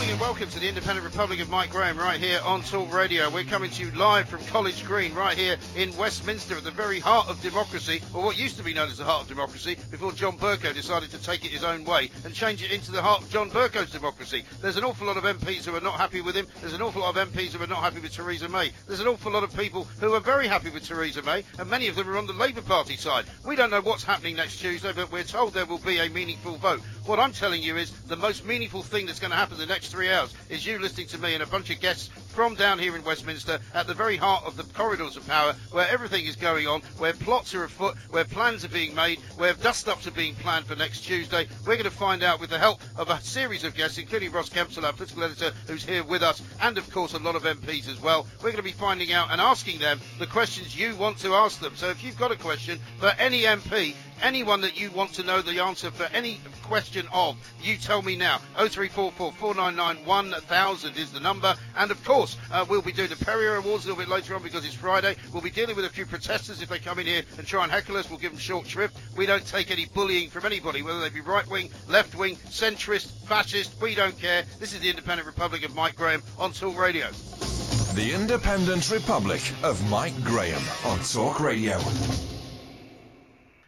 Morning and welcome to the Independent Republic of Mike Graham right here on Talk Radio. We're coming to you live from College Green right here in Westminster at the very heart of democracy, or what used to be known as the heart of democracy, before John Bercow decided to take it his own way and change it into the heart of John Bercow's democracy. There's an awful lot of MPs who are not happy with him. There's an awful lot of MPs who are not happy with Theresa May. There's an awful lot of people who are very happy with Theresa May, and many of them are on the Labour Party side. We don't know what's happening next Tuesday, but we're told there will be a meaningful vote. What I'm telling you is the most meaningful thing that's going to happen in the next three hours is you listening to me and a bunch of guests from down here in Westminster at the very heart of the corridors of power where everything is going on, where plots are afoot, where plans are being made, where dust-ups are being planned for next Tuesday. We're going to find out with the help of a series of guests, including Ross Kempsell, our political editor, who's here with us, and of course a lot of MPs as well. We're going to be finding out and asking them the questions you want to ask them. So if you've got a question for any MP, anyone that you want to know the answer for any question of, you tell me now. 0344 499 1000 is the number. And of course, uh, we'll be doing the Perrior Awards a little bit later on because it's Friday. We'll be dealing with a few protesters if they come in here and try and heckle us. We'll give them short shrift. We don't take any bullying from anybody, whether they be right wing, left wing, centrist, fascist. We don't care. This is the Independent Republic of Mike Graham on Talk Radio. The Independent Republic of Mike Graham on Talk Radio.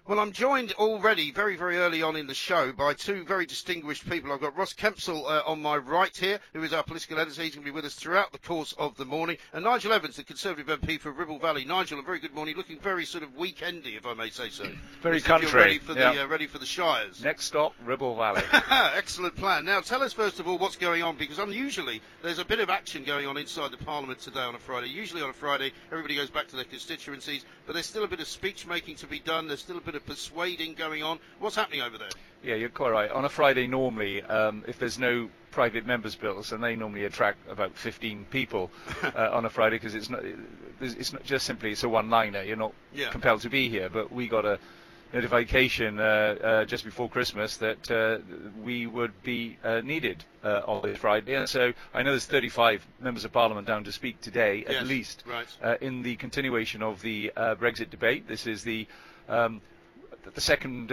Well, I'm joined already very, very early on in the show by two very distinguished people. I've got Ross Kempsell uh, on my right here, who is our political editor. He's going to be with us throughout the course of the morning. And Nigel Evans, the Conservative MP for Ribble Valley. Nigel, a very good morning. Looking very sort of weekendy, if I may say so. Very As country, Ready for, yeah. the, uh, ready for the Shires. Next stop, Ribble Valley. Excellent plan. Now, tell us first of all what's going on, because unusually there's a bit of action going on inside the Parliament today on a Friday. Usually on a Friday, everybody goes back to their constituencies, but there's still a bit of speech making to be done. There's still a bit of persuading going on. What's happening over there? yeah, you're quite right. On a Friday, normally, um, if there's no private members' bills, and they normally attract about 15 people uh, on a Friday because it's not, it's not just simply it's a one-liner. You're not Yeah. compelled to be here, but we got a notification uh, uh, just before Christmas that uh, we would be uh, needed uh, on this Friday, and so I know there's 35 members of Parliament down to speak today, Yes, at least, right. uh, in the continuation of the uh, Brexit debate. This is the um, the second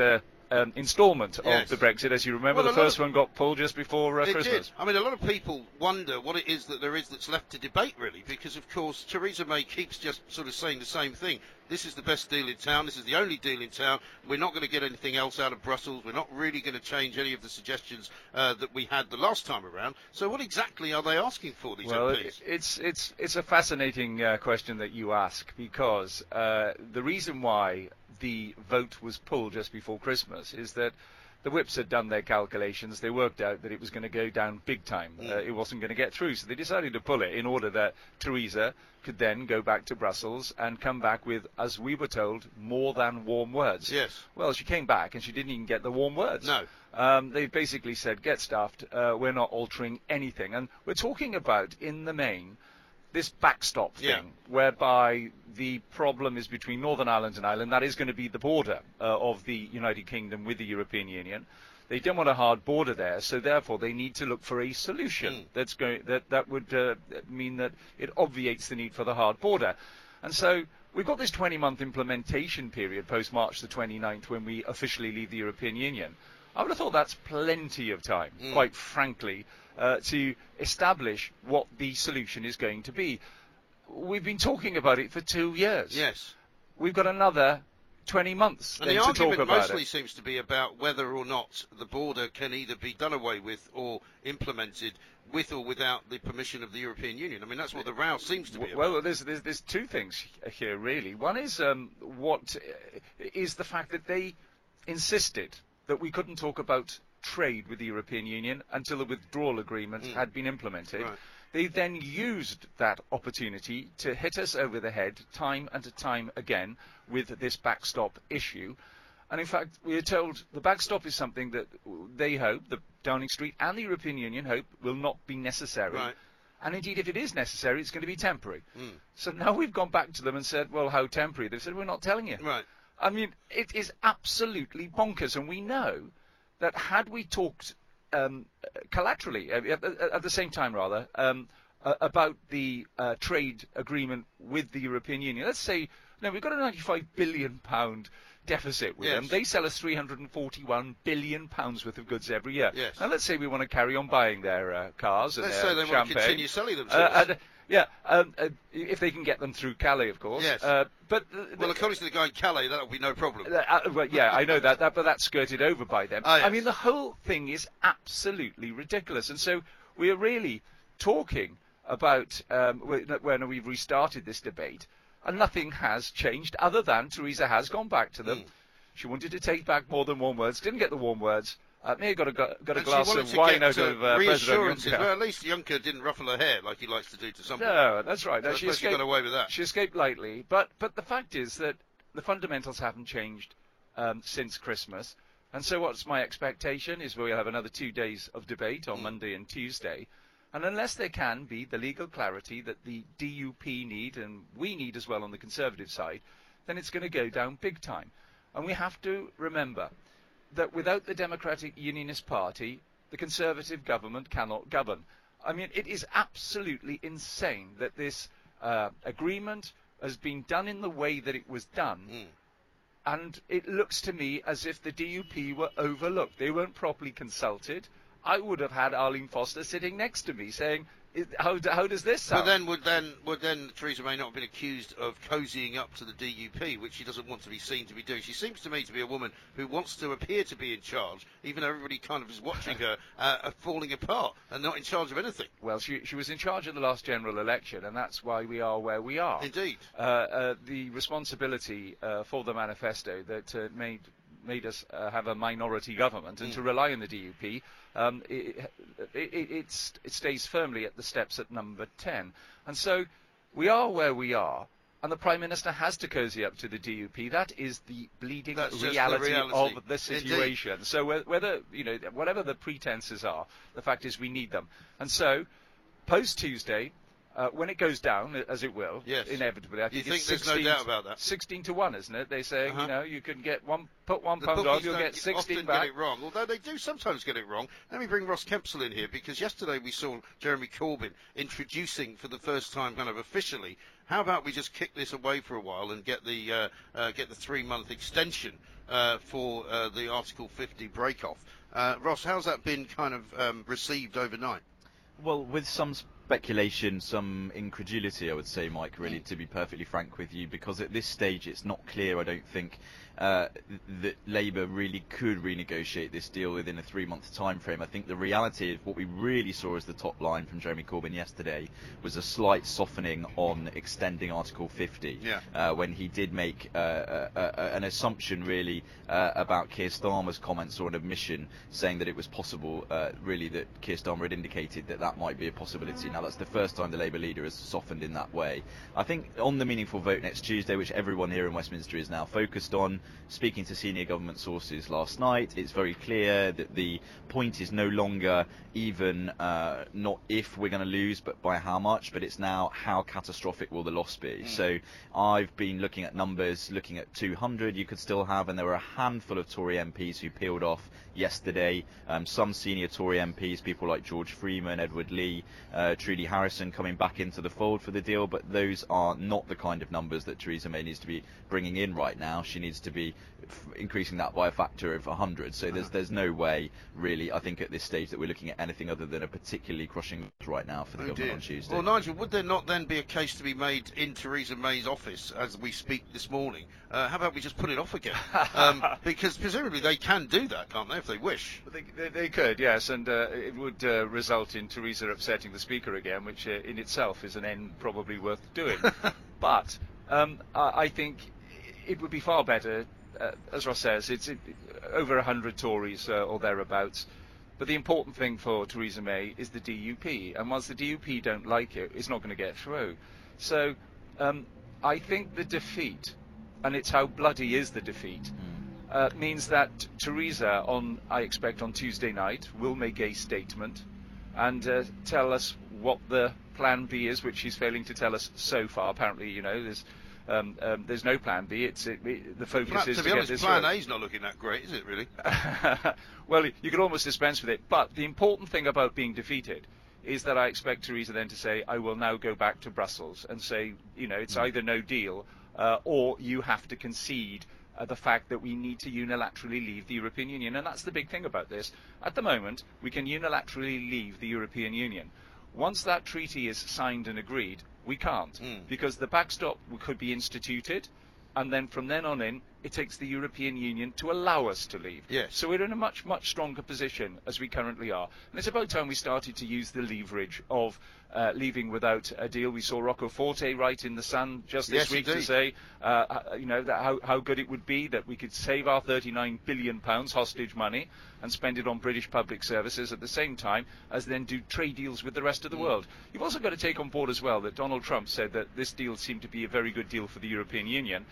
instalment Yes. of the Brexit. As you remember, Well, the first of- one got pulled just before uh, It Christmas. did. I mean, a lot of people wonder what it is that there is that's left to debate, really, because of course Theresa May keeps just sort of saying the same thing. This is the best deal in town. This is the only deal in town. We're not going to get anything else out of Brussels. We're not really going to change any of the suggestions uh, that we had the last time around. So, what exactly are they asking for these Well, MPs? it- it's it's it's a fascinating uh, question that you ask because uh, the reason why the vote was pulled just before Christmas is that the whips had done their calculations. They worked out that it was going to go down big time. Uh, it wasn't going to get through, so they decided to pull it in order that Theresa could then go back to Brussels and come back with, as we were told, more than warm words. Yes. Well, she came back and she didn't even get the warm words. No. Um, they basically said, get stuffed, uh, we're not altering anything. And we're talking about, in the main, this backstop thing, Yeah. whereby the problem is between Northern Ireland and Ireland. That is going to be the border uh, of the United Kingdom with the European Union. They don't want a hard border there, so therefore they need to look for a solution Mm. that's going that that would uh, mean that it obviates the need for the hard border. And so we've got this 20-month implementation period post March the 29th when we officially leave the European Union. I would have thought that's plenty of time, Mm. quite frankly, uh, to establish what the solution is going to be. We've been talking about it for two years. yes. We've got another 20 months And the argument mostly it. seems to be about whether or not the border can either be done away with or implemented with or without the permission of the European Union. I mean, that's what the row seems to be about. Well, there's, there's there's two things here really. One is um, what uh, is the fact that they insisted that we couldn't talk about trade with the European Union until the withdrawal agreement had been implemented. Right. They then used that opportunity to hit us over the head time and time again with this backstop issue. And in fact, we are told the backstop is something that they hope, the Downing Street and the European Union hope, will not be necessary. Right. And indeed, if it is necessary, it's going to be temporary. Mm. So now we've gone back to them and said, well, how temporary? They've said, we're not telling you. Right. I mean, it is absolutely bonkers. And we know that had we talked um, collaterally, at, at the same time rather, um, uh, about the uh, trade agreement with the European Union, let's say, no, we've got a 95 billion pound deficit with Yes. them. They sell us 341 billion pounds worth of goods every year. Yes. Now let's say we want to carry on buying their uh, cars and Let's their say they want to continue selling them to Uh, yeah, um, uh, if they can get them through Calais, of course. Yes. Uh, but uh, Well, according to the guy in Calais, that'll be no problem. uh, uh, well, yeah, I know that, that, but that's skirted over by them. Oh, yes. I mean, the whole thing is absolutely ridiculous, and so we are really talking about um, when we've restarted this debate, and nothing has changed other than Theresa has gone back to them. She wanted to take back more than warm words, didn't get the warm words. Uh, may have got a, got a And glass of wine out of uh, President reassurances. Juncker. Well, at least Juncker didn't ruffle her hair like he likes to do to some. No, that's right. So No, she suppose she got away with that. She escaped lightly, but but the fact is that the fundamentals haven't changed um, since Christmas, and so what's my expectation is we'll have another two days of debate on Monday and Tuesday, and unless there can be the legal clarity that the DUP need and we need as well on the Conservative side, then it's going to go down big time, and we have to remember that without the Democratic Unionist Party, the Conservative government cannot govern. I mean, it is absolutely insane that this uh, agreement has been done in the way that it was done. Mm. And it looks to me as if the DUP were overlooked. They weren't properly consulted. I would have had Arlene Foster sitting next to me saying, "Is- how, how does this sound? But then would then would then Theresa May not have been accused of cozying up to the DUP, which she doesn't want to be seen to be doing? She seems to me to be a woman who wants to appear to be in charge, even though everybody kind of is watching her uh, uh, falling apart and not in charge of anything. well, she, she was in charge of the last general election, and that's why we are where we are. Indeed. uh, uh, the responsibility uh, for the manifesto that uh, made made us uh, have a minority government and to rely on the DUP, um, it, it, it, it stays firmly at the steps at number 10. And so we are where we are. And the Prime Minister has to cozy up to the DUP. That is the bleeding just the reality, reality. of the Indeed. situation. So whether you know whatever the pretenses are, the fact is we need them. And so post Tuesday, uh, when it goes down, as it will, Yes. inevitably, I You think, think it's there's no 16 doubt about that? 16 to one, isn't it? They say Uh-huh. you know you can get one, put one The pound on, you'll get 16 often back. get it wrong, although they do sometimes get it wrong. Let me bring Ross Kempsell in here because yesterday we saw Jeremy Corbyn introducing for the first time, kind of officially. How about we just kick this away for a while and get the uh, uh, get the three month extension uh, for uh, the Article 50 break off? Uh, Ross, how's that been kind of um, received overnight? Well, with some speculation, some incredulity, I would say, Mike, really, mm. to be perfectly frank with you, because at this stage it's not clear, I don't think, uh, that Labour really could renegotiate this deal within a three month time frame. I think the reality of what we really saw as the top line from Jeremy Corbyn yesterday was a slight softening on extending Article 50 Yeah. uh, when he did make uh, uh, uh, an assumption really uh, about Keir Starmer's comments or an admission saying that it was possible uh, really that Keir Starmer had indicated that that might be a possibility. Now that's the first time the Labour leader has softened in that way. I think on the meaningful vote next Tuesday, which everyone here in Westminster is now focused on, speaking to senior government sources last night, it's very clear that the point is no longer even uh, not if we're going to lose, but by how much, but it's now how catastrophic will the loss be. So I've been looking at numbers, looking at 200 you could still have, and there were a handful of Tory MPs who peeled off yesterday. Um, some senior Tory MPs, people like George Freeman, Edward Leigh, uh, Trudy Harrison coming back into the fold for the deal, but those are not the kind of numbers that Theresa May needs to be bringing in right now. She needs to be f- increasing that by a factor of 100. So there's there's no way, really, I think at this stage that we're looking at anything other than a particularly crushing right now for the Oh, government dear. on Tuesday. Well, Nigel, would there not then be a case to be made in Theresa May's office as we speak this morning? Uh, how about we just put it off again? um, because presumably they can do that, can't they, they wish? They, they, they could, yes, and uh, it would uh, result in Theresa upsetting the Speaker again, which uh, in itself is an end probably worth doing. but um, I, I think it would be far better, uh, as Ross says, it's it, over 100 Tories uh, or thereabouts. But the important thing for Theresa May is the DUP, and once the DUP don't like it, it's not going to get through. So um, I think the defeat, and it's how bloody is the defeat, uh, means that Theresa, on I expect on Tuesday night, will make a statement. and uh, tell us what the plan B is, which she's failing to tell us so far. Apparently, you know, there's um, um, there's no plan B. It's it, it, the focus Well, is to to, be get honest, this Plan right. A's not looking that great, is it? Really? well, you could almost dispense with it. But the important thing about being defeated is that I expect Theresa then to say, I will now go back to Brussels and say, you know, it's either no deal uh, or you have to concede Uh, the fact that we need to unilaterally leave the European Union. And that's the big thing about this. At the moment, we can unilaterally leave the European Union. Once that treaty is signed and agreed, we can't hmm. because the backstop could be instituted and then from then on in, it takes the European Union to allow us to leave. Yes. So we're in a much, much stronger position as we currently are. And it's about time we started to use the leverage of uh, leaving without a deal. We saw Rocco Forte write in the Sun just this Yes, week to say, uh, uh, you know, that how, how good it would be that we could save our 39 billion pounds hostage money and spend it on British public services at the same time as then do trade deals with the rest Mm. of the world. You've also got to take on board as well that Donald Trump said that this deal seemed to be a very good deal for the European Union,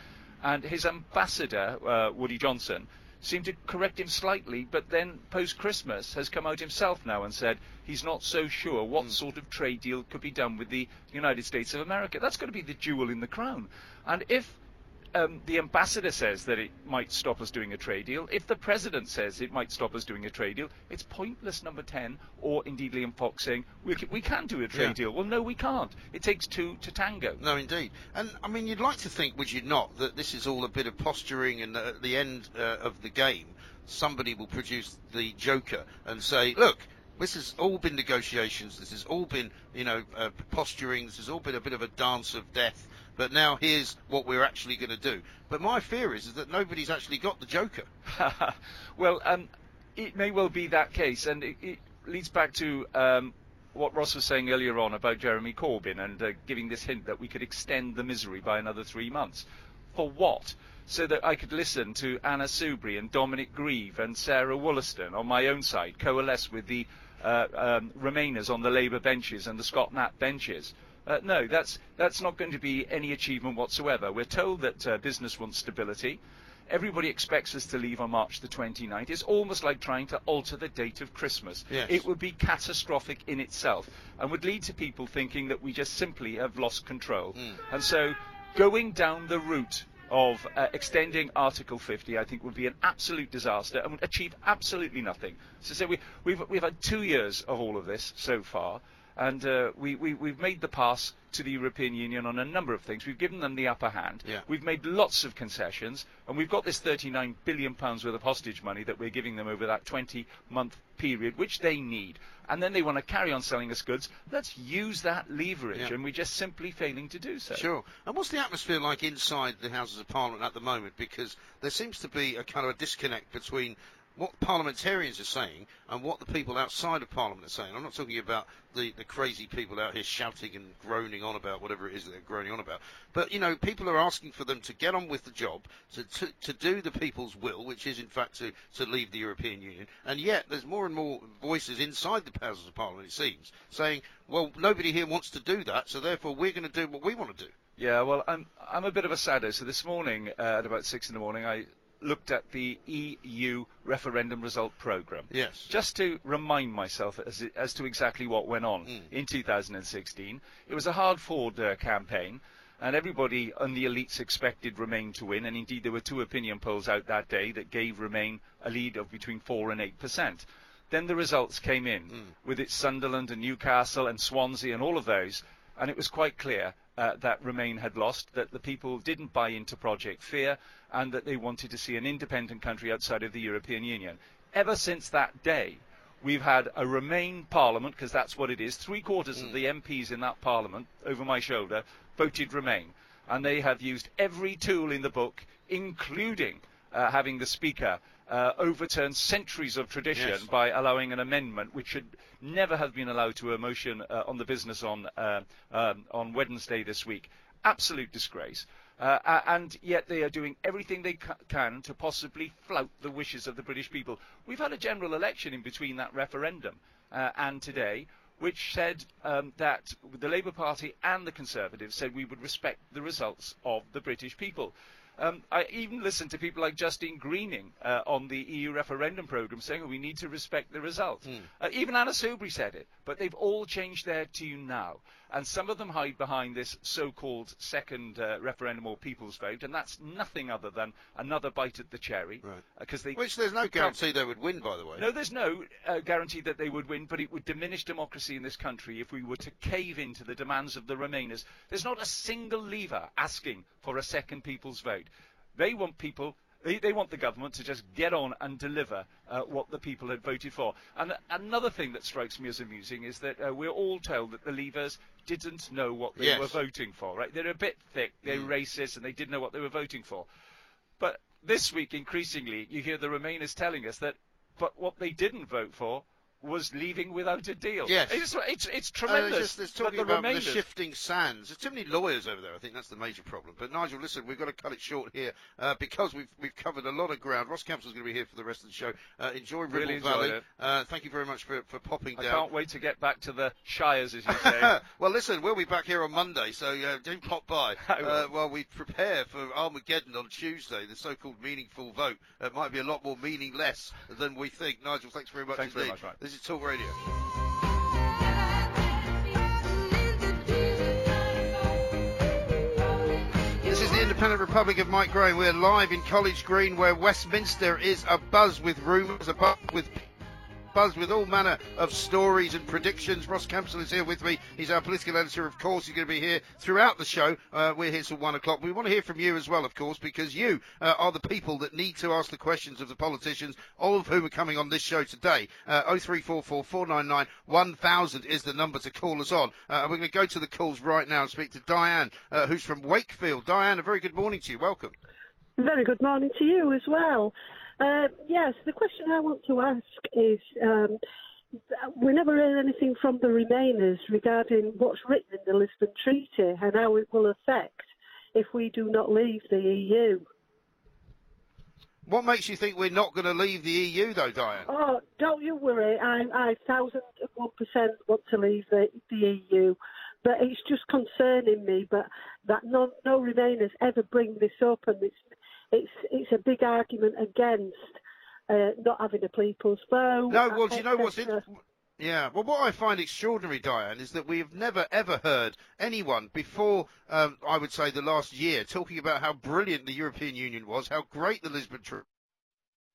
and his ambassador uh, Woody Johnson seemed to correct him slightly, but then post Christmas has come out himself now and said he's not so sure what Hmm. sort of trade deal could be done with the United States of America. That's going to be the jewel in the crown. And if um, the ambassador says that it might stop us doing a trade deal. If the president says it might stop us doing a trade deal, it's pointless, number 10, or indeed Liam Fox saying we can, we can do a trade Yeah. deal. Well, no, we can't. It takes two to tango. No, indeed. And I mean, you'd like to think, would you not, that this is all a bit of posturing, and at the end uh, of the game, somebody will produce the Joker and say, "Look, this has all been negotiations. This has all been, you know, uh, posturing. This has all been a bit of a dance of death." But now here's what we're actually going to do. But my fear is, is that nobody's actually got the Joker. well, um, it may well be that case, and it, it leads back to um, what Ross was saying earlier on about Jeremy Corbyn and uh, giving this hint that we could extend the misery by another three months. For what? So that I could listen to Anna Soubry and Dominic Grieve and Sarah Wollaston on my own side coalesce with the uh, um, Remainers on the Labour benches and the Scot Nat benches. Uh, no, that's that's not going to be any achievement whatsoever. We're told that uh, business wants stability. Everybody expects us to leave on March the 29th. It's almost like trying to alter the date of Christmas. Yes. It would be catastrophic in itself and would lead to people thinking that we just simply have lost control. And so going down the route of uh, extending Article 50, I think, would be an absolute disaster and would achieve absolutely nothing. So, so we, we've, we've had two years of all of this so far, and uh, we, we, we've made the pass to the European Union on a number of things. We've given them the upper hand. Yeah. We've made lots of concessions, and we've got this 39 billion pounds worth of hostage money that we're giving them over that 20-month period, which they need. And then they want to carry on selling us goods. Let's use that leverage, Yeah. and we're just simply failing to do so. Sure. And what's the atmosphere like inside the Houses of Parliament at the moment? Because there seems to be a kind of a disconnect between what parliamentarians are saying and what the people outside of Parliament are saying. I'm not talking about the, the crazy people out here shouting and groaning on about whatever it is that they're groaning on about. But, you know, people are asking for them to get on with the job, to, to, to do the people's will, which is, in fact, to, to leave the European Union. And yet, there's more and more voices inside the Houses of Parliament, it seems, saying, well, nobody here wants to do that, so therefore we're going to do what we want to do. Yeah, well, I'm I'm a bit of a saddo. So this morning, uh, at about six in the morning, I looked at the EU referendum result program. Yes. Just to remind myself as, as to exactly what went on Mm. in 2016. It was a hard-fought uh, campaign, and everybody on the elites expected Remain to win, and indeed there were two opinion polls out that day that gave Remain a lead of between 4 and 8 percent. Then the results came in, with its Sunderland and Newcastle and Swansea and all of those, and it was quite clear uh, that Remain had lost, that the people didn't buy into Project Fear, and that they wanted to see an independent country outside of the European Union. Ever since that day, we've had a Remain Parliament, because that's what it is. Three quarters of the MPs in that Parliament, over my shoulder, voted Remain. And they have used every tool in the book, including uh, having the Speaker uh, overturn centuries of tradition Yes. by allowing an amendment which should never have been allowed to a motion uh, on the business on uh, um, on Wednesday this week. Absolute disgrace. Uh, and yet they are doing everything they ca- can to possibly flout the wishes of the British people. We've had a general election in between that referendum uh, and today, which said um, that the Labour Party and the Conservatives said we would respect the results of the British people. Um, I even listened to people like Justine Greening uh, on the EU referendum programme saying oh, we need to respect the result. Hmm. Uh, even Anna Soubry said it, but they've all changed their tune now. And some of them hide behind this so-called second uh, referendum or people's vote, and that's nothing other than another bite at the cherry. Right. Because they Which there's no guarantee they would win, by the way. no, there's no uh, guarantee that they would win, but it would diminish democracy in this country if we were to cave into the demands of the Remainers. There's not a single leaver asking for a second people's vote. They want people. They, they want the government to just get on and deliver uh, what the people had voted for. And another thing that strikes me as amusing is that uh, we're all told that the Leavers didn't know what they Yes. were voting for. Right? They're a bit thick. They're Mm. racist, and they didn't know what they were voting for. But this week, increasingly, you hear the Remainers telling us that, but what they didn't vote for was leaving without a deal. Yes. It's, it's, it's Uh, tremendous. it's just, it's talking the about Remainers, the shifting sands. There's too many lawyers over there. I think that's the major problem. But Nigel, listen, we've got to cut it short here uh, because we've we've covered a lot of ground. Ross Kempsell's going to be here for the rest of the show. Uh, enjoy Ribble Really Valley. Uh, thank you very much for, for popping I down. I can't wait to get back to the Shires, as you say. well, listen, we'll be back here on Monday, so uh, do pop by uh, while we prepare for Armageddon on Tuesday, the so-called meaningful vote. It might be a lot more meaningless than we think. Nigel, thanks very much Thanks very indeed. much, Mike. This is Talk Radio. This is the Independent Republic of Mike Graham. We're live in College Green, where Westminster is abuzz with rumours, abuzz with buzz with all manner of stories and predictions. Ross Kempsell is here with me. He's our political editor, of course. He's going to be here throughout the show. Uh, we're here till one o'clock. We want to hear from you as well, of course, because you uh, are the people that need to ask the questions of the politicians, all of whom are coming on this show today. Uh, 0344 499 1000 is the number to call us on. Uh, we're going to go to the calls right now and speak to Diane, uh, who's from Wakefield. Diane, a very good morning to you. Welcome. Very good morning to you as well. Uh, yes, the question I want to ask is um, we never heard anything from the Remainers regarding what's written in the Lisbon Treaty and how it will affect if we do not leave the EU. What makes you think we're not going to leave the EU, though, Diane? Oh, don't you worry. I, I thousand and one percent want to leave the, the EU, but it's just concerning me. But that no, no Remainers ever bring this up, and it's it's it's a big argument against uh, not having a people's vote. No, well, do you know what's in? Yeah, well, what I find extraordinary, Diane, is that we have never ever heard anyone before, um, I would say, the last year talking about how brilliant the European Union was, how great the Lisbon Treaty,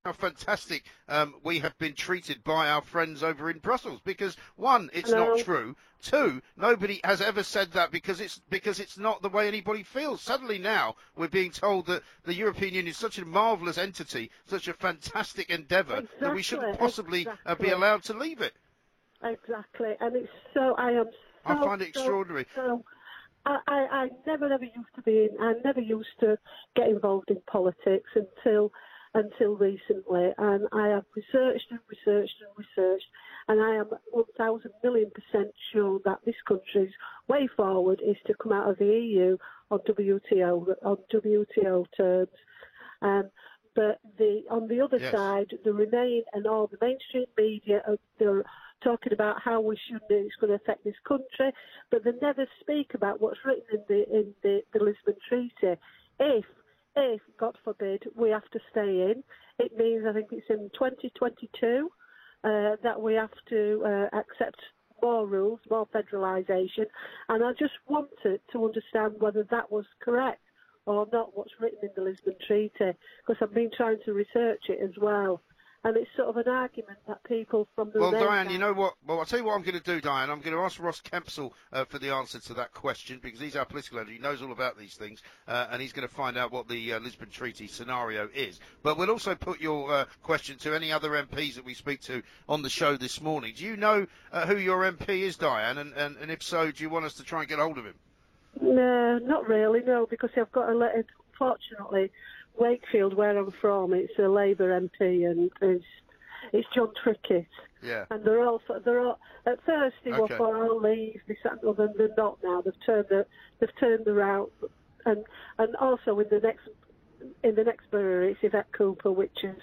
how fantastic um, we have been treated by our friends over in Brussels. Because one, it's Hello. not true. Two, nobody has ever said that because it's because it's not the way anybody feels. Suddenly now we're being told that the European Union is such a marvellous entity, such a fantastic endeavour that we shouldn't Exactly, possibly uh, be allowed to leave it. Exactly, and it's so I am. So, I find it so- extraordinary. So, I, I, I never ever used to be in. I never used to get involved in politics until until recently, and I have researched and researched and researched, and I am one thousand million percent sure that this country's way forward is to come out of the EU on WTO on WTO terms. Um, but the on the other Yes. side, the Remain and all the mainstream media are they're talking about how we should it's going to affect this country, but they never speak about what's written in the in the, the Lisbon Treaty. If if God forbid we have to stay in, it means I think it's in 2022 uh, that we have to uh, accept more rules, more federalisation, and I just wanted to understand whether that was correct or not what's written in the Lisbon Treaty because I've been trying to research it as well. And it's sort of an argument that people from the Well, Diane, you know what? Well, I'll tell you what I'm going to do, Diane. I'm going to ask Ross Kempsell uh, for the answer to that question because he's our political editor. He knows all about these things, uh, and he's going to find out what the uh, Lisbon Treaty scenario is. But we'll also put your uh, question to any other MPs that we speak to on the show this morning. Do you know uh, who your MP is, Diane? And, and, and if so, do you want us to try and get hold of him? No, not really, no, because I've got a letter. Fortunately, Wakefield, where I'm from, it's a Labour MP, and it's it's Jon Trickett. Yeah. And they're all they're all at first they Okay. were for I'll leave this and other, they're not now. They've turned the they've turned around, and and also in the next in the next borough it's Yvette Cooper, which is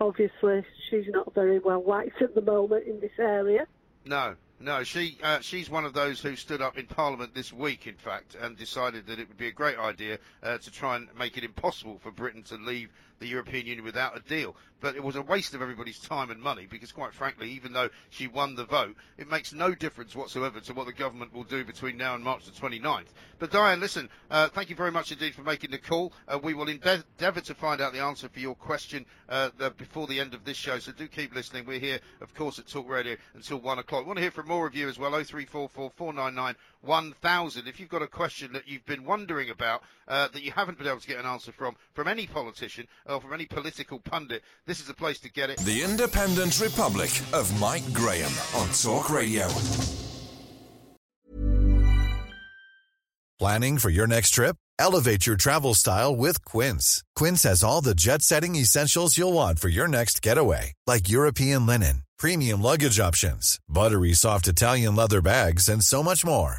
obviously she's not very well liked at the moment in this area. No, No, she uh, she's one of those who stood up in Parliament this week, in fact, and decided that it would be a great idea uh, to try and make it impossible for Britain to leave the European Union without a deal. But it was a waste of everybody's time and money because, quite frankly, even though she won the vote, it makes no difference whatsoever to what the government will do between now and March the 29th. But Diane, listen, uh, thank you very much indeed for making the call. Uh, we will endeavour to find out the answer for your question uh, the, before the end of this show, so do keep listening. We're here, of course, at Talk Radio until 1 o'clock. We want to hear from more of you as well, 0344 499 1000. If you've got a question that you've been wondering about, uh, that you haven't been able to get an answer from, from any politician or from any political pundit, this is the place to get it. The Independent Republic of Mike Graham on Talk Radio. Planning for your next trip? Elevate your travel style with Quince. Quince has all the jet setting essentials you'll want for your next getaway, like European linen, premium luggage options, buttery soft Italian leather bags, and so much more.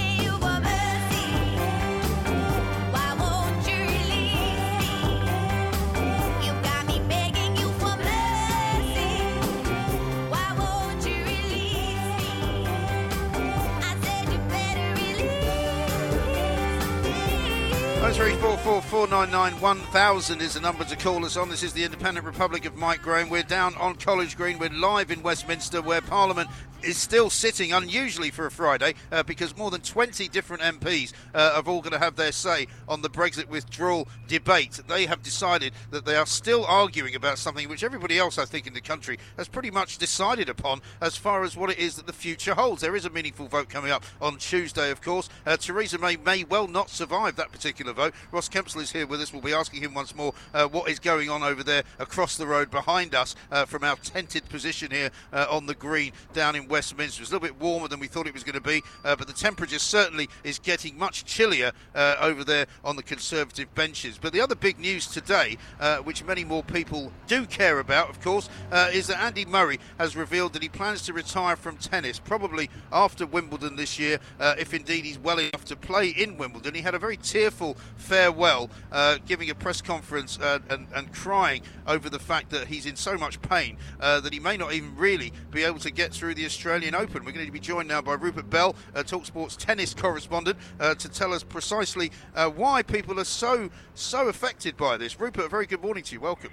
03444991000 is the number to call us on. This is the Independent Republic of Mike Graham. We're down on College Green. We're live in Westminster where Parliament is still sitting unusually for a Friday uh, because more than 20 different MPs uh, are all going to have their say on the Brexit withdrawal debate. They have decided that they are still arguing about something which everybody else, I think, in the country has pretty much decided upon as far as what it is that the future holds. There is a meaningful vote coming up on Tuesday, of course. Uh, Theresa May may well not survive that particular vote. Ross Kempsell is here with us. We'll be asking him once more uh, what is going on over there across the road behind us uh, from our tented position here uh, on the green down in Westminster. It's a little bit warmer than we thought it was going to be, uh, but the temperature certainly is getting much chillier uh, over there on the Conservative benches. But the other big news today, which many more people do care about, of course, is that Andy Murray has revealed that he plans to retire from tennis, probably after Wimbledon this year, if indeed he's well enough to play in Wimbledon. He had a very tearful farewell, uh, giving a press conference uh, and, and crying over the fact that he's in so much pain uh, that he may not even really be able to get through the Australian Open. We're going to be joined now by Rupert Bell, uh, Talksport's tennis correspondent, uh, to tell us precisely uh, why people are so so affected by this. Rupert, a very good morning to you. Welcome.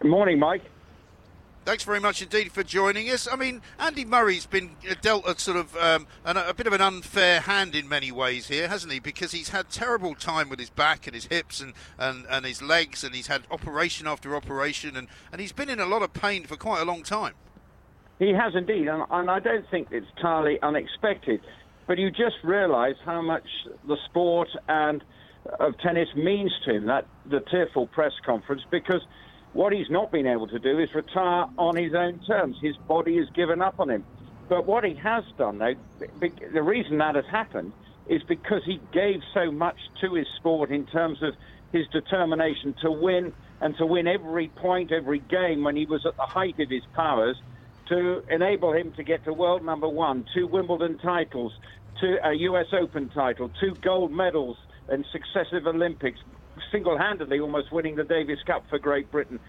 Good morning, Mike. Thanks very much indeed for joining us. I mean, Andy Murray's been uh, dealt a sort of um, an, a bit of an unfair hand in many ways here, hasn't he? Because he's had terrible time with his back and his hips and, and, and his legs, and he's had operation after operation, and, and he's been in a lot of pain for quite a long time. He has indeed, and, and I don't think it's entirely unexpected. But you just realise how much the sport and of tennis means to him. That the tearful press conference because what he's not been able to do is retire on his own terms. His body has given up on him. But what he has done, though, the reason that has happened is because he gave so much to his sport in terms of his determination to win and to win every point, every game when he was at the height of his powers to enable him to get to world number one, two Wimbledon titles, two a US Open title, two gold medals in successive Olympics, single-handedly almost winning the Davis Cup for Great Britain.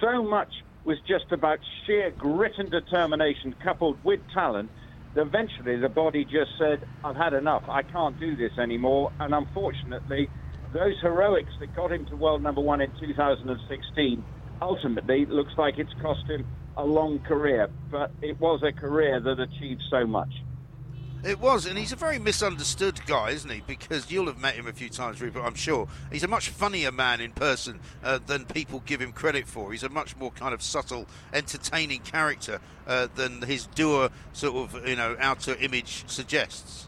So much was just about sheer grit and determination coupled with talent. Eventually, the body just said, I've had enough. I can't do this anymore. And unfortunately, those heroics that got him to world number one in 2016 ultimately looks like it's cost him a long career. But it was a career that achieved so much. It was, and he's a very misunderstood guy, isn't he? Because you'll have met him a few times, Rupert, I'm sure. He's a much funnier man in person uh, than people give him credit for. He's a much more kind of subtle, entertaining character uh, than his dour sort of, you know, outer image suggests.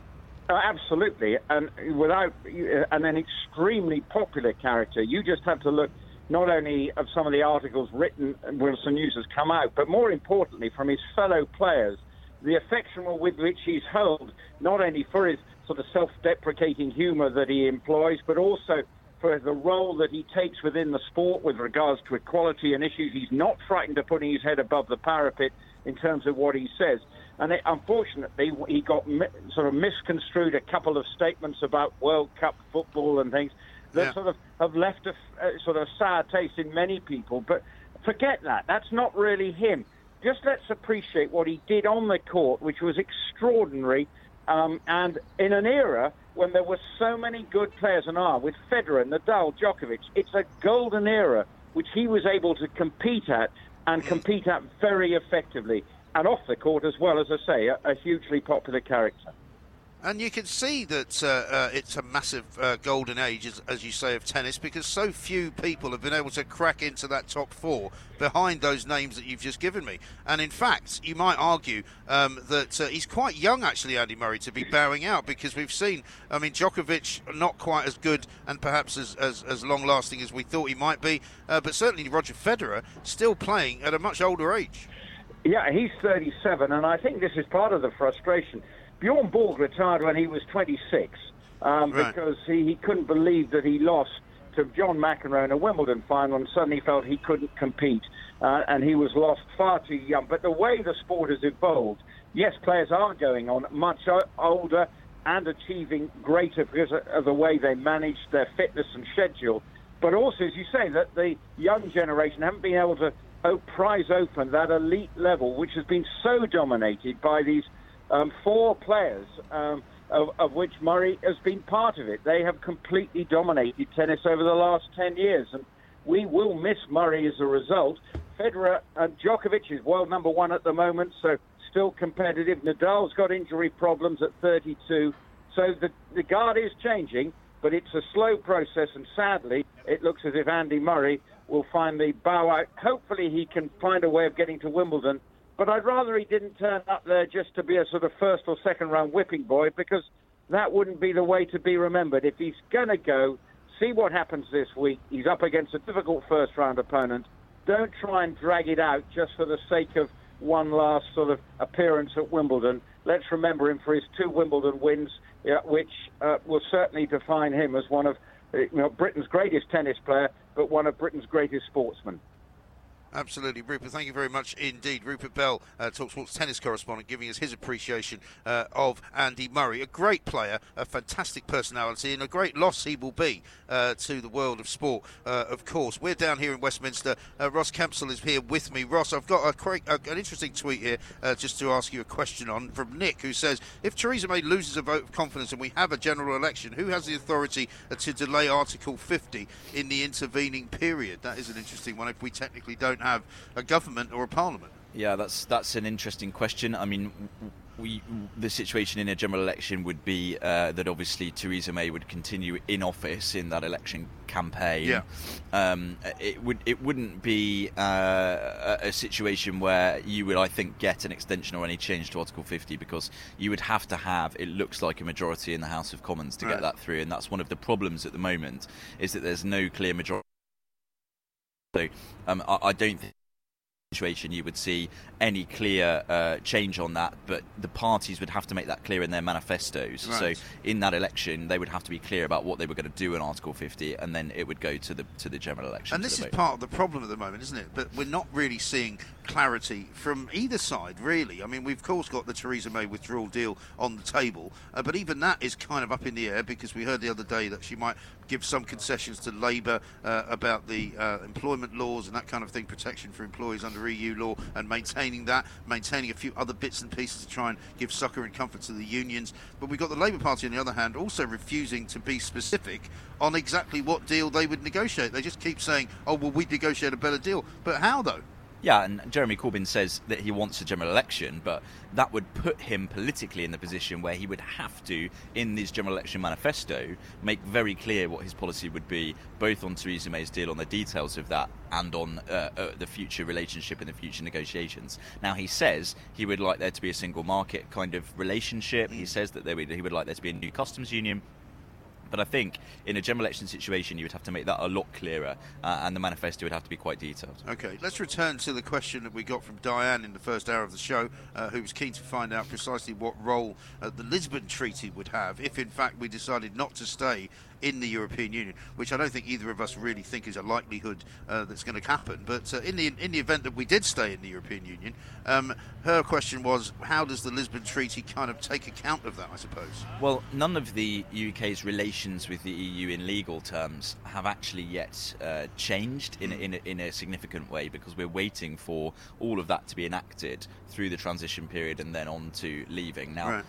Oh, absolutely, and without and an extremely popular character. You just have to look not only of some of the articles written Wilson News has come out, but more importantly from his fellow players, the affection with which he's held, not only for his sort of self-deprecating humour that he employs, but also for the role that he takes within the sport with regards to equality and issues. He's not frightened of putting his head above the parapet in terms of what he says. And it, unfortunately, he got mi- sort of misconstrued a couple of statements about World Cup football and things that Yeah. sort of have left a sort of sour taste in many people. But forget that. That's not really him. Just let's appreciate what he did on the court, which was extraordinary. Um, and in an era when there were so many good players and are with Federer, Nadal, Djokovic, it's a golden era which he was able to compete at and compete at very effectively. And off the court as well, as I say, a, a hugely popular character. And you can see that uh, uh, it's a massive uh, golden age, as, as you say, of tennis because so few people have been able to crack into that top four behind those names that you've just given me. And in fact, you might argue um, that uh, he's quite young, actually, Andy Murray, to be bowing out because we've seen, I mean, Djokovic not quite as good and perhaps as, as, as long lasting as we thought he might be, uh, but certainly Roger Federer still playing at a much older age. Yeah, he's 37, and I think this is part of the frustration. Bjorn Borg retired when he was 26 um, Right. because he, he couldn't believe that he lost to John McEnroe in a Wimbledon final and suddenly felt he couldn't compete, uh, and he was lost far too young. But the way the sport has evolved, yes, players are going on much older and achieving greater because of- the way they manage their fitness and schedule. But also, as you say, that the young generation haven't been able to oh, prize open that elite level, which has been so dominated by these um, four players, um, of, of which Murray has been part of it. They have completely dominated tennis over the last 10 years, and we will miss Murray as a result. Federer and Djokovic is world number one at the moment, so still competitive. Nadal's got injury problems at 32, so the, the guard is changing, but it's a slow process, and sadly, it looks as if Andy Murray will finally bow out. Hopefully, he can find a way of getting to Wimbledon but I'd rather he didn't turn up there just to be a sort of first or second round whipping boy because that wouldn't be the way to be remembered. If he's going to go, see what happens this week. He's up against a difficult first round opponent. Don't try and drag it out just for the sake of one last sort of appearance at Wimbledon. Let's remember him for his two Wimbledon wins, which uh, will certainly define him as one of uh, you know, Britain's greatest tennis player, but one of Britain's greatest sportsmen. Absolutely, Rupert. Thank you very much indeed. Rupert Bell, uh, Talksport's tennis correspondent, giving us his appreciation uh, of Andy Murray. A great player, a fantastic personality, and a great loss he will be uh, to the world of sport, uh, of course. We're down here in Westminster. Uh, Ross Kempsell is here with me. Ross, I've got a, a, an interesting tweet here uh, just to ask you a question on from Nick, who says If Theresa May loses a vote of confidence and we have a general election, who has the authority uh, to delay Article 50 in the intervening period? That is an interesting one if we technically don't have a government or a parliament. Yeah, that's that's an interesting question. I mean, we the situation in a general election would be uh, that obviously Theresa May would continue in office in that election campaign. Yeah. Um, it would it wouldn't be uh, a, a situation where you would I think get an extension or any change to Article 50 because you would have to have it looks like a majority in the House of Commons to Right. get that through, and that's one of the problems at the moment is that there's no clear majority. So um, I, I don't think situation you would see any clear uh, change on that, but the parties would have to make that clear in their manifestos. Right. So in that election, they would have to be clear about what they were going to do in Article 50, and then it would go to the to the general election. And this is vote. part of the problem at the moment, isn't it? But we're not really seeing clarity from either side, really. I mean, we've of course got the Theresa May withdrawal deal on the table, uh, but even that is kind of up in the air because we heard the other day that she might give some concessions to Labour uh, about the uh, employment laws and that kind of thing, protection for employees under EU law, and maintaining that, maintaining a few other bits and pieces to try and give succour and comfort to the unions. But we've got the Labour Party, on the other hand, also refusing to be specific on exactly what deal they would negotiate. They just keep saying, "Oh, well, we'd negotiate a better deal," but how though? Yeah, and Jeremy Corbyn says that he wants a general election, but that would put him politically in the position where he would have to, in his general election manifesto, make very clear what his policy would be, both on Theresa May's deal, on the details of that, and on uh, uh, the future relationship and the future negotiations. Now, he says he would like there to be a single market kind of relationship. He says that there would, he would like there to be a new customs union. But I think in a general election situation, you would have to make that a lot clearer, uh, and the manifesto would have to be quite detailed. Okay, let's return to the question that we got from Diane in the first hour of the show, uh, who was keen to find out precisely what role uh, the Lisbon Treaty would have if, in fact, we decided not to stay in the European Union, which I don't think either of us really think is a likelihood uh, that's going to happen. But uh, in the in the event that we did stay in the European Union, um, her question was, how does the Lisbon Treaty kind of take account of that? I suppose. Well, none of the UK's relations with the EU in legal terms have actually yet uh, changed in, a, in, a, in a significant way because we're waiting for all of that to be enacted through the transition period and then on to leaving. Now, Right.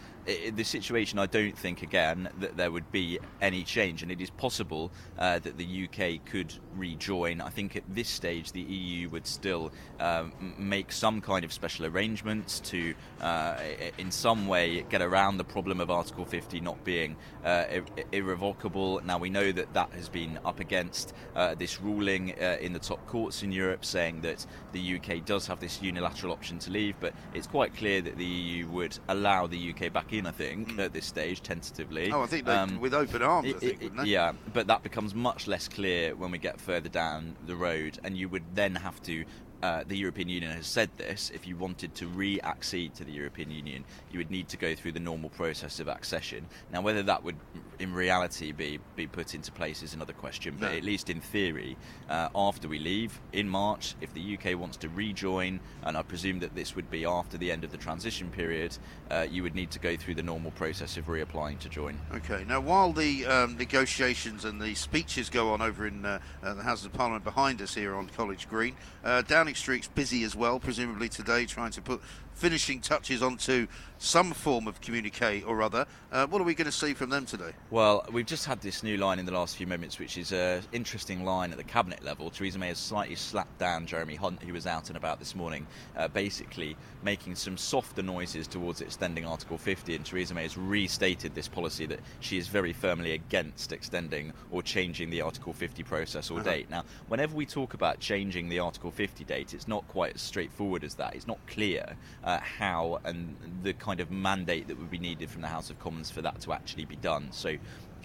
The situation, I don't think again that there would be any change, and it is possible uh, that the UK could rejoin. I think at this stage the EU would still um, make some kind of special arrangements to, uh, in some way, get around the problem of Article 50 not being uh, ir- irrevocable. Now we know that that has been up against uh, this ruling uh, in the top courts in Europe, saying that the UK does have this unilateral option to leave, but it's quite clear that the EU would allow the UK back in. I think at this stage, tentatively. Oh, I think they, Um, with open arms. I I- think, I- wouldn't they? yeah, but that becomes much less clear when we get further down the road, and you would then have to. Uh, the European Union has said this. If you wanted to re-accede to the European Union, you would need to go through the normal process of accession. Now, whether that would, in reality, be be put into place is another question. But No. at least in theory, uh, after we leave in March, if the UK wants to rejoin, and I presume that this would be after the end of the transition period, uh, you would need to go through the normal process of reapplying to join. Okay. Now, while the um, negotiations and the speeches go on over in uh, uh, the Houses of Parliament behind us here on College Green, uh, Downing Street's busy as well, presumably today, trying to put finishing touches onto some form of communique or other. Uh, what are we going to see from them today? Well, we've just had this new line in the last few moments, which is an interesting line at the cabinet level. Theresa May has slightly slapped down Jeremy Hunt, who was out and about this morning, uh, basically making some softer noises towards extending Article 50. And Theresa May has restated this policy that she is very firmly against extending or changing the Article 50 process or Uh-huh. date. Now, whenever we talk about changing the Article 50 date, it's not quite as straightforward as that. It's not clear uh, how and the kind of mandate that would be needed from the House of Commons for that to actually be done. So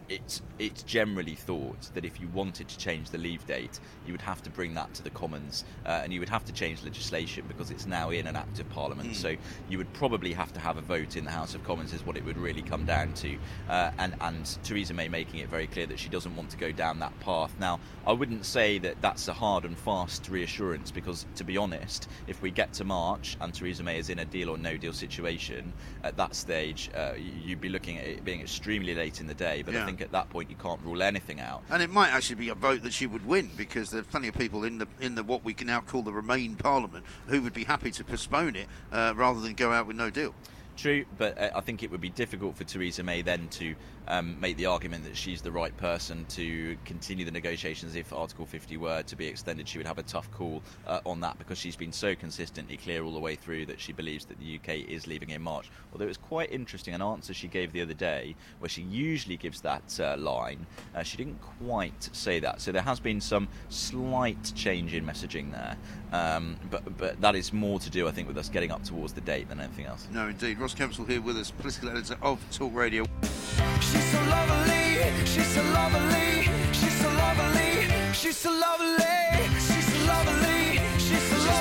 it's it's generally thought that if you wanted to change the leave date, you would have to bring that to the Commons, uh, and you would have to change legislation because it's now in an active Parliament. Mm. So you would probably have to have a vote in the House of Commons, is what it would really come down to. Uh, and and Theresa May making it very clear that she doesn't want to go down that path. Now, I wouldn't say that that's a hard and fast reassurance because, to be honest, if we get to March and Theresa May is in a deal or no deal situation, at that stage, uh, you'd be looking at it being extremely late in the day. But Yeah. I think at that point you can't rule anything out. And it might actually be a vote that she would win because there are plenty of people in the in the what we can now call the Remain Parliament who would be happy to postpone it uh, rather than go out with no deal. True, but uh, I think it would be difficult for Theresa May then to um, make the argument that she's the right person to continue the negotiations if Article 50 were to be extended. She would have a tough call uh, on that because she's been so consistently clear all the way through that she believes that the UK is leaving in March. Although it was quite interesting, an answer she gave the other day where she usually gives that uh, line, uh, she didn't quite say that. So there has been some slight change in messaging there, um, but but that is more to do, I think, with us getting up towards the date than anything else. No, indeed. Ross Kempsell here with us, political editor of Talk Radio. She's so lovely, she's so lovely, she's so lovely, she's so lovely, she's so lovely,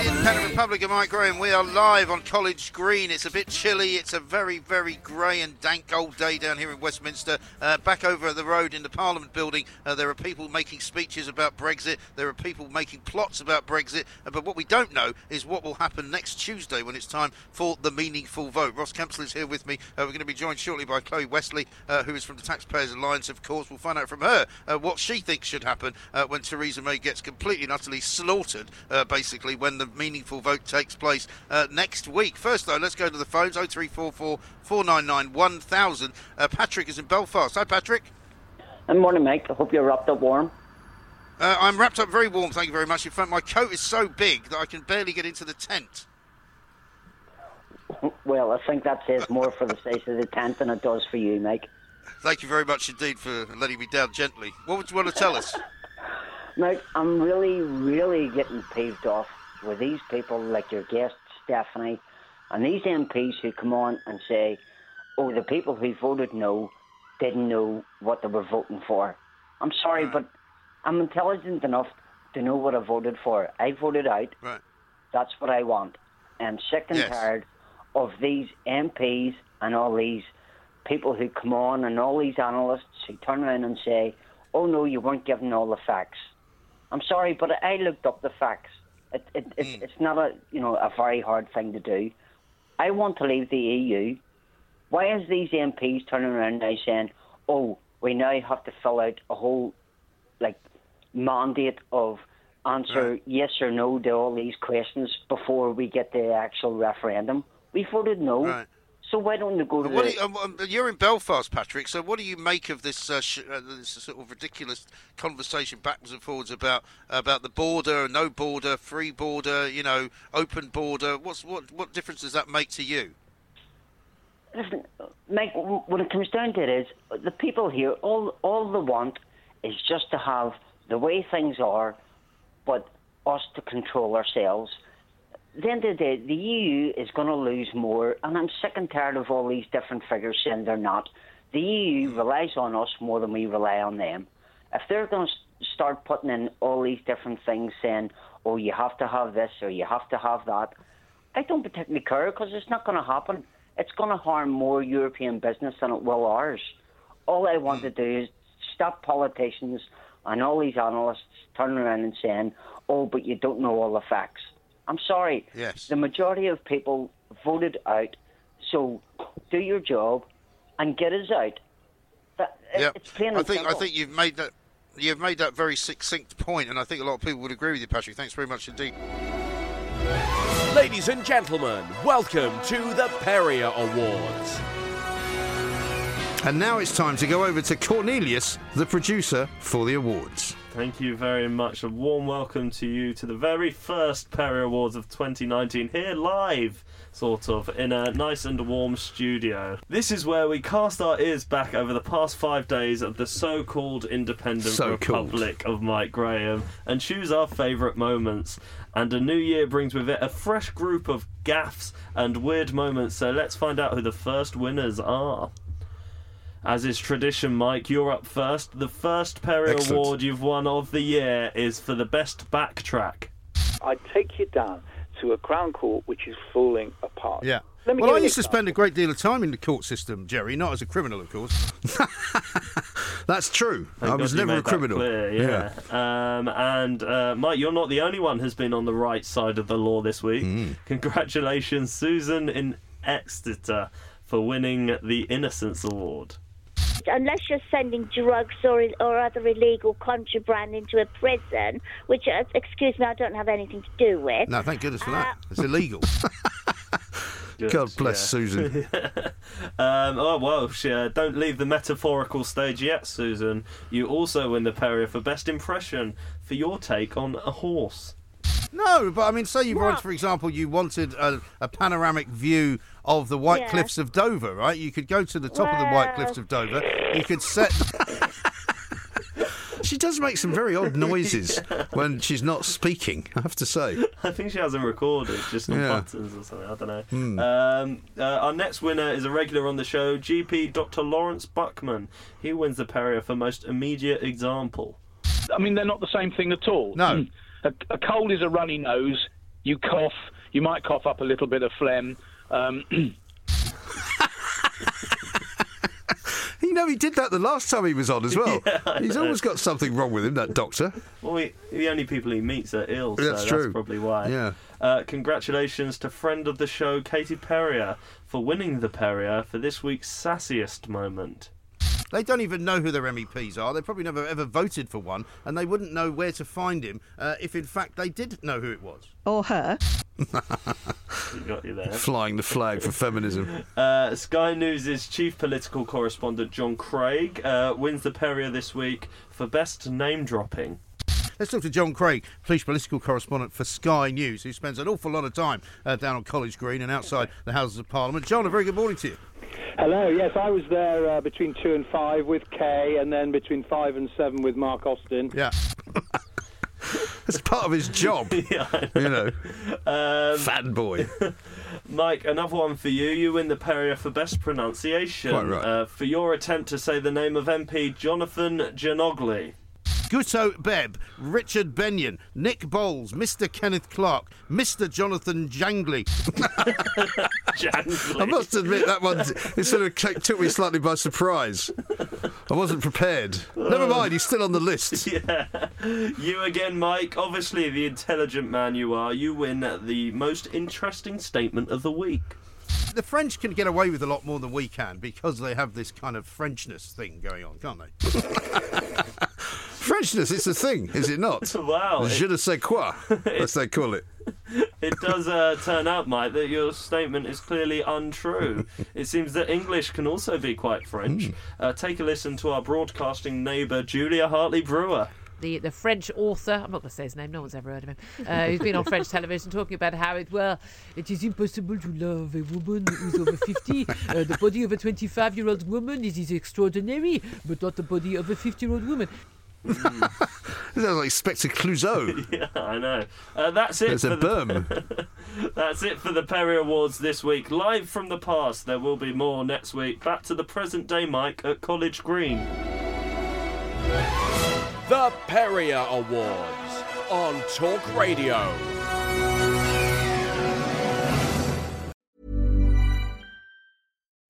Independent Republic of Mike Graham. We are live on College Green. It's a bit chilly. It's a very, very grey and dank old day down here in Westminster. Uh, back over the road in the Parliament building, uh, there are people making speeches about Brexit. There are people making plots about Brexit. Uh, but what we don't know is what will happen next Tuesday when it's time for the meaningful vote. Ross Kempsell is here with me. Uh, we're going to be joined shortly by Chloe Westley, uh, who is from the Taxpayers Alliance, of course. We'll find out from her uh, what she thinks should happen when Theresa May gets completely and utterly slaughtered, basically, when the meaningful vote takes place uh, next week. First, though, let's go to the phones 0344 499 1000. Uh, Patrick is in Belfast. Hi, Patrick. Good morning, Mike. I hope you're wrapped up warm. Uh, I'm wrapped up very warm, thank you very much. In fact, my coat is so big that I can barely get into the tent. Well, I think that says more for the size of the tent than it does for you, Mike. Thank you very much indeed for letting me down gently. What would you want to tell us? Mike, I'm really, really getting peeved off with these people like your guest, Stephanie, and these MPs who come on and say, oh, the people who voted no didn't know what they were voting for. I'm sorry, mm. but I'm intelligent enough to know what I voted for. I voted out. Right. That's what I want. I'm sick and Yes. tired of these MPs and all these people who come on and all these analysts who turn around and say, oh no, you weren't given all the facts. I'm sorry, but I looked up the facts. It, it, it, hmm. It's not a you know a very hard thing to do. I want to leave the EU. Why is these MPs turning around now saying, "Oh, we now have to fill out a whole like mandate of answer yes or no to all these questions before we get the actual referendum?" We voted no, Right. So why don't you go to what the you, um, um, you're in Belfast, Patrick. So, what do you make of this, uh, sh- uh, this sort of ridiculous conversation backwards and forwards about about the border, no border, free border, you know, open border? What's what what difference does that make to you? Listen, Mike, when it comes down to it, is the people here all all they want is just to have the way things are, but us to control ourselves. The end of the day, the EU is going to lose more, and I'm sick and tired of all these different figures saying they're not. The EU mm-hmm. relies on us more than we rely on them. If they're going to start putting in all these different things, saying, "Oh, you have to have this or you have to have that," I don't particularly care because it's not going to happen. It's going to harm more European business than it will ours. All I want to mm. do is stop politicians and all these analysts turning around and saying, "Oh, but you don't know all the facts." I'm sorry. Yes. The majority of people voted out, so do your job and get us out. That, uh, Yeah, It's plain I and think I think you've made that you've made that very succinct point, and I think a lot of people would agree with you, Patrick. Thanks very much indeed. Ladies and gentlemen, welcome to the Perrior Awards. And now it's time to go over to Cornelius, the producer for the awards. Thank you very much. A warm welcome to you to the very first Perrior Awards of 2019 here live, sort of, in a nice and warm studio. This is where we cast our ears back over the past five days of the so called independent So-called. Republic of Mike Graham and choose our favourite moments. And a new year brings with it a fresh group of gaffs and weird moments, so let's find out who the first winners are. As is tradition, Mike, you're up first. The first Perrior Excellent. Award you've won of the year is for the best backtrack. I'd take you down to a Crown Court which is falling apart. Yeah. Well, I you used to spend a great deal of time in the court system, Jerry, not as a criminal, of course. That's true. Thank I was you never a made that criminal. clear, yeah. Um, and uh, Mike, you're not the only one who's been on the right side of the law this week. Mm. Congratulations, Susan in Exeter, for winning the Innocence Award. Unless you're sending drugs or or other illegal contraband into a prison, which, uh, excuse me, I don't have anything to do with. No, thank goodness for Uh, that. It's illegal. God bless yeah. Susan. um, oh well, sh- uh, don't leave the metaphorical stage yet, Susan. You also win the Perrior for best impression for your take on a horse. No, but I mean, say you wanted, for example, you wanted a, a panoramic view of the White Yeah. Cliffs of Dover, right? You could go to the top of the White Cliffs of Dover. You could set. she does make some very odd noises when she's not speaking. I have to say. I think she hasn't recorded, just on Yeah. buttons or something. I don't know. Hmm. Um, uh, our next winner is a regular on the show, GP Dr. Laurence Buckman. He wins the Perrior for most immediate example. I mean, they're not the same thing at all. No. A, a cold is a runny nose. You cough. You might cough up a little bit of phlegm. Um, You know, he did that the last time he was on as well. Yeah, He's know. always got something wrong with him, that doctor. Well, he, the only people he meets are ill, so That's that's, true. probably why. Yeah. Uh, congratulations to friend of the show, Katie Perrior, for winning the Perrior for this week's sassiest moment. They don't even know who their MEPs are. They probably never ever voted for one, and they wouldn't know where to find him uh, if, in fact, they did know who it was. Or her. We got you there. Flying the flag for feminism. Uh, Sky News' chief political correspondent Jon Craig uh, wins the Perrior this week for best name dropping. Let's talk to Jon Craig, police political correspondent for Sky News, who spends an awful lot of time uh, down on College Green and outside the Houses of Parliament. John, a very good morning to you. Hello. Yes, I was there uh, between two and five with Kay, and then between five and seven with Mark Austin. Yeah. It's part of his job. yeah, You know, Um, fanboy. Mike, another one for you. You win the Perrior for best pronunciation Quite right. uh, for your attempt to say the name of MP Jonathan Djanogly. Guto Bebb, Richard Benyon, Nick Bowles, Mr. Kenneth Clarke, Mr. Jonathan Jangley. Jangley. I must admit that one it sort of took me slightly by surprise. I wasn't prepared. Never mind, he's still on the list. Yeah. You again, Mike. Obviously, the intelligent man you are, you win the most interesting statement of the week. The French can get away with a lot more than we can because they have this kind of Frenchness thing going on, can't they? Frenchness, it's a thing, is it not? Wow. Je ne sais quoi, as they call it. It does uh, turn out, Mike, that your statement is clearly untrue. it seems that English can also be quite French. Uh, take a listen to our broadcasting neighbour, Julia Hartley Brewer. the, the French author, I'm not going to say his name, no one's ever heard of him, uh, who's been on French television talking about how it, well, it is impossible to love a woman who's over 50. Uh, the body of a 25 year old woman is, is extraordinary, but not the body of a 50 year old woman. It sounds like Spectre Clouseau. yeah, I know. Uh, that's it. There's for a the- berm. That's it for the Perrior Awards this week. Live from the past. There will be more next week. Back to the present day, Mike, at College Green. The Perrior Awards on Talk Radio.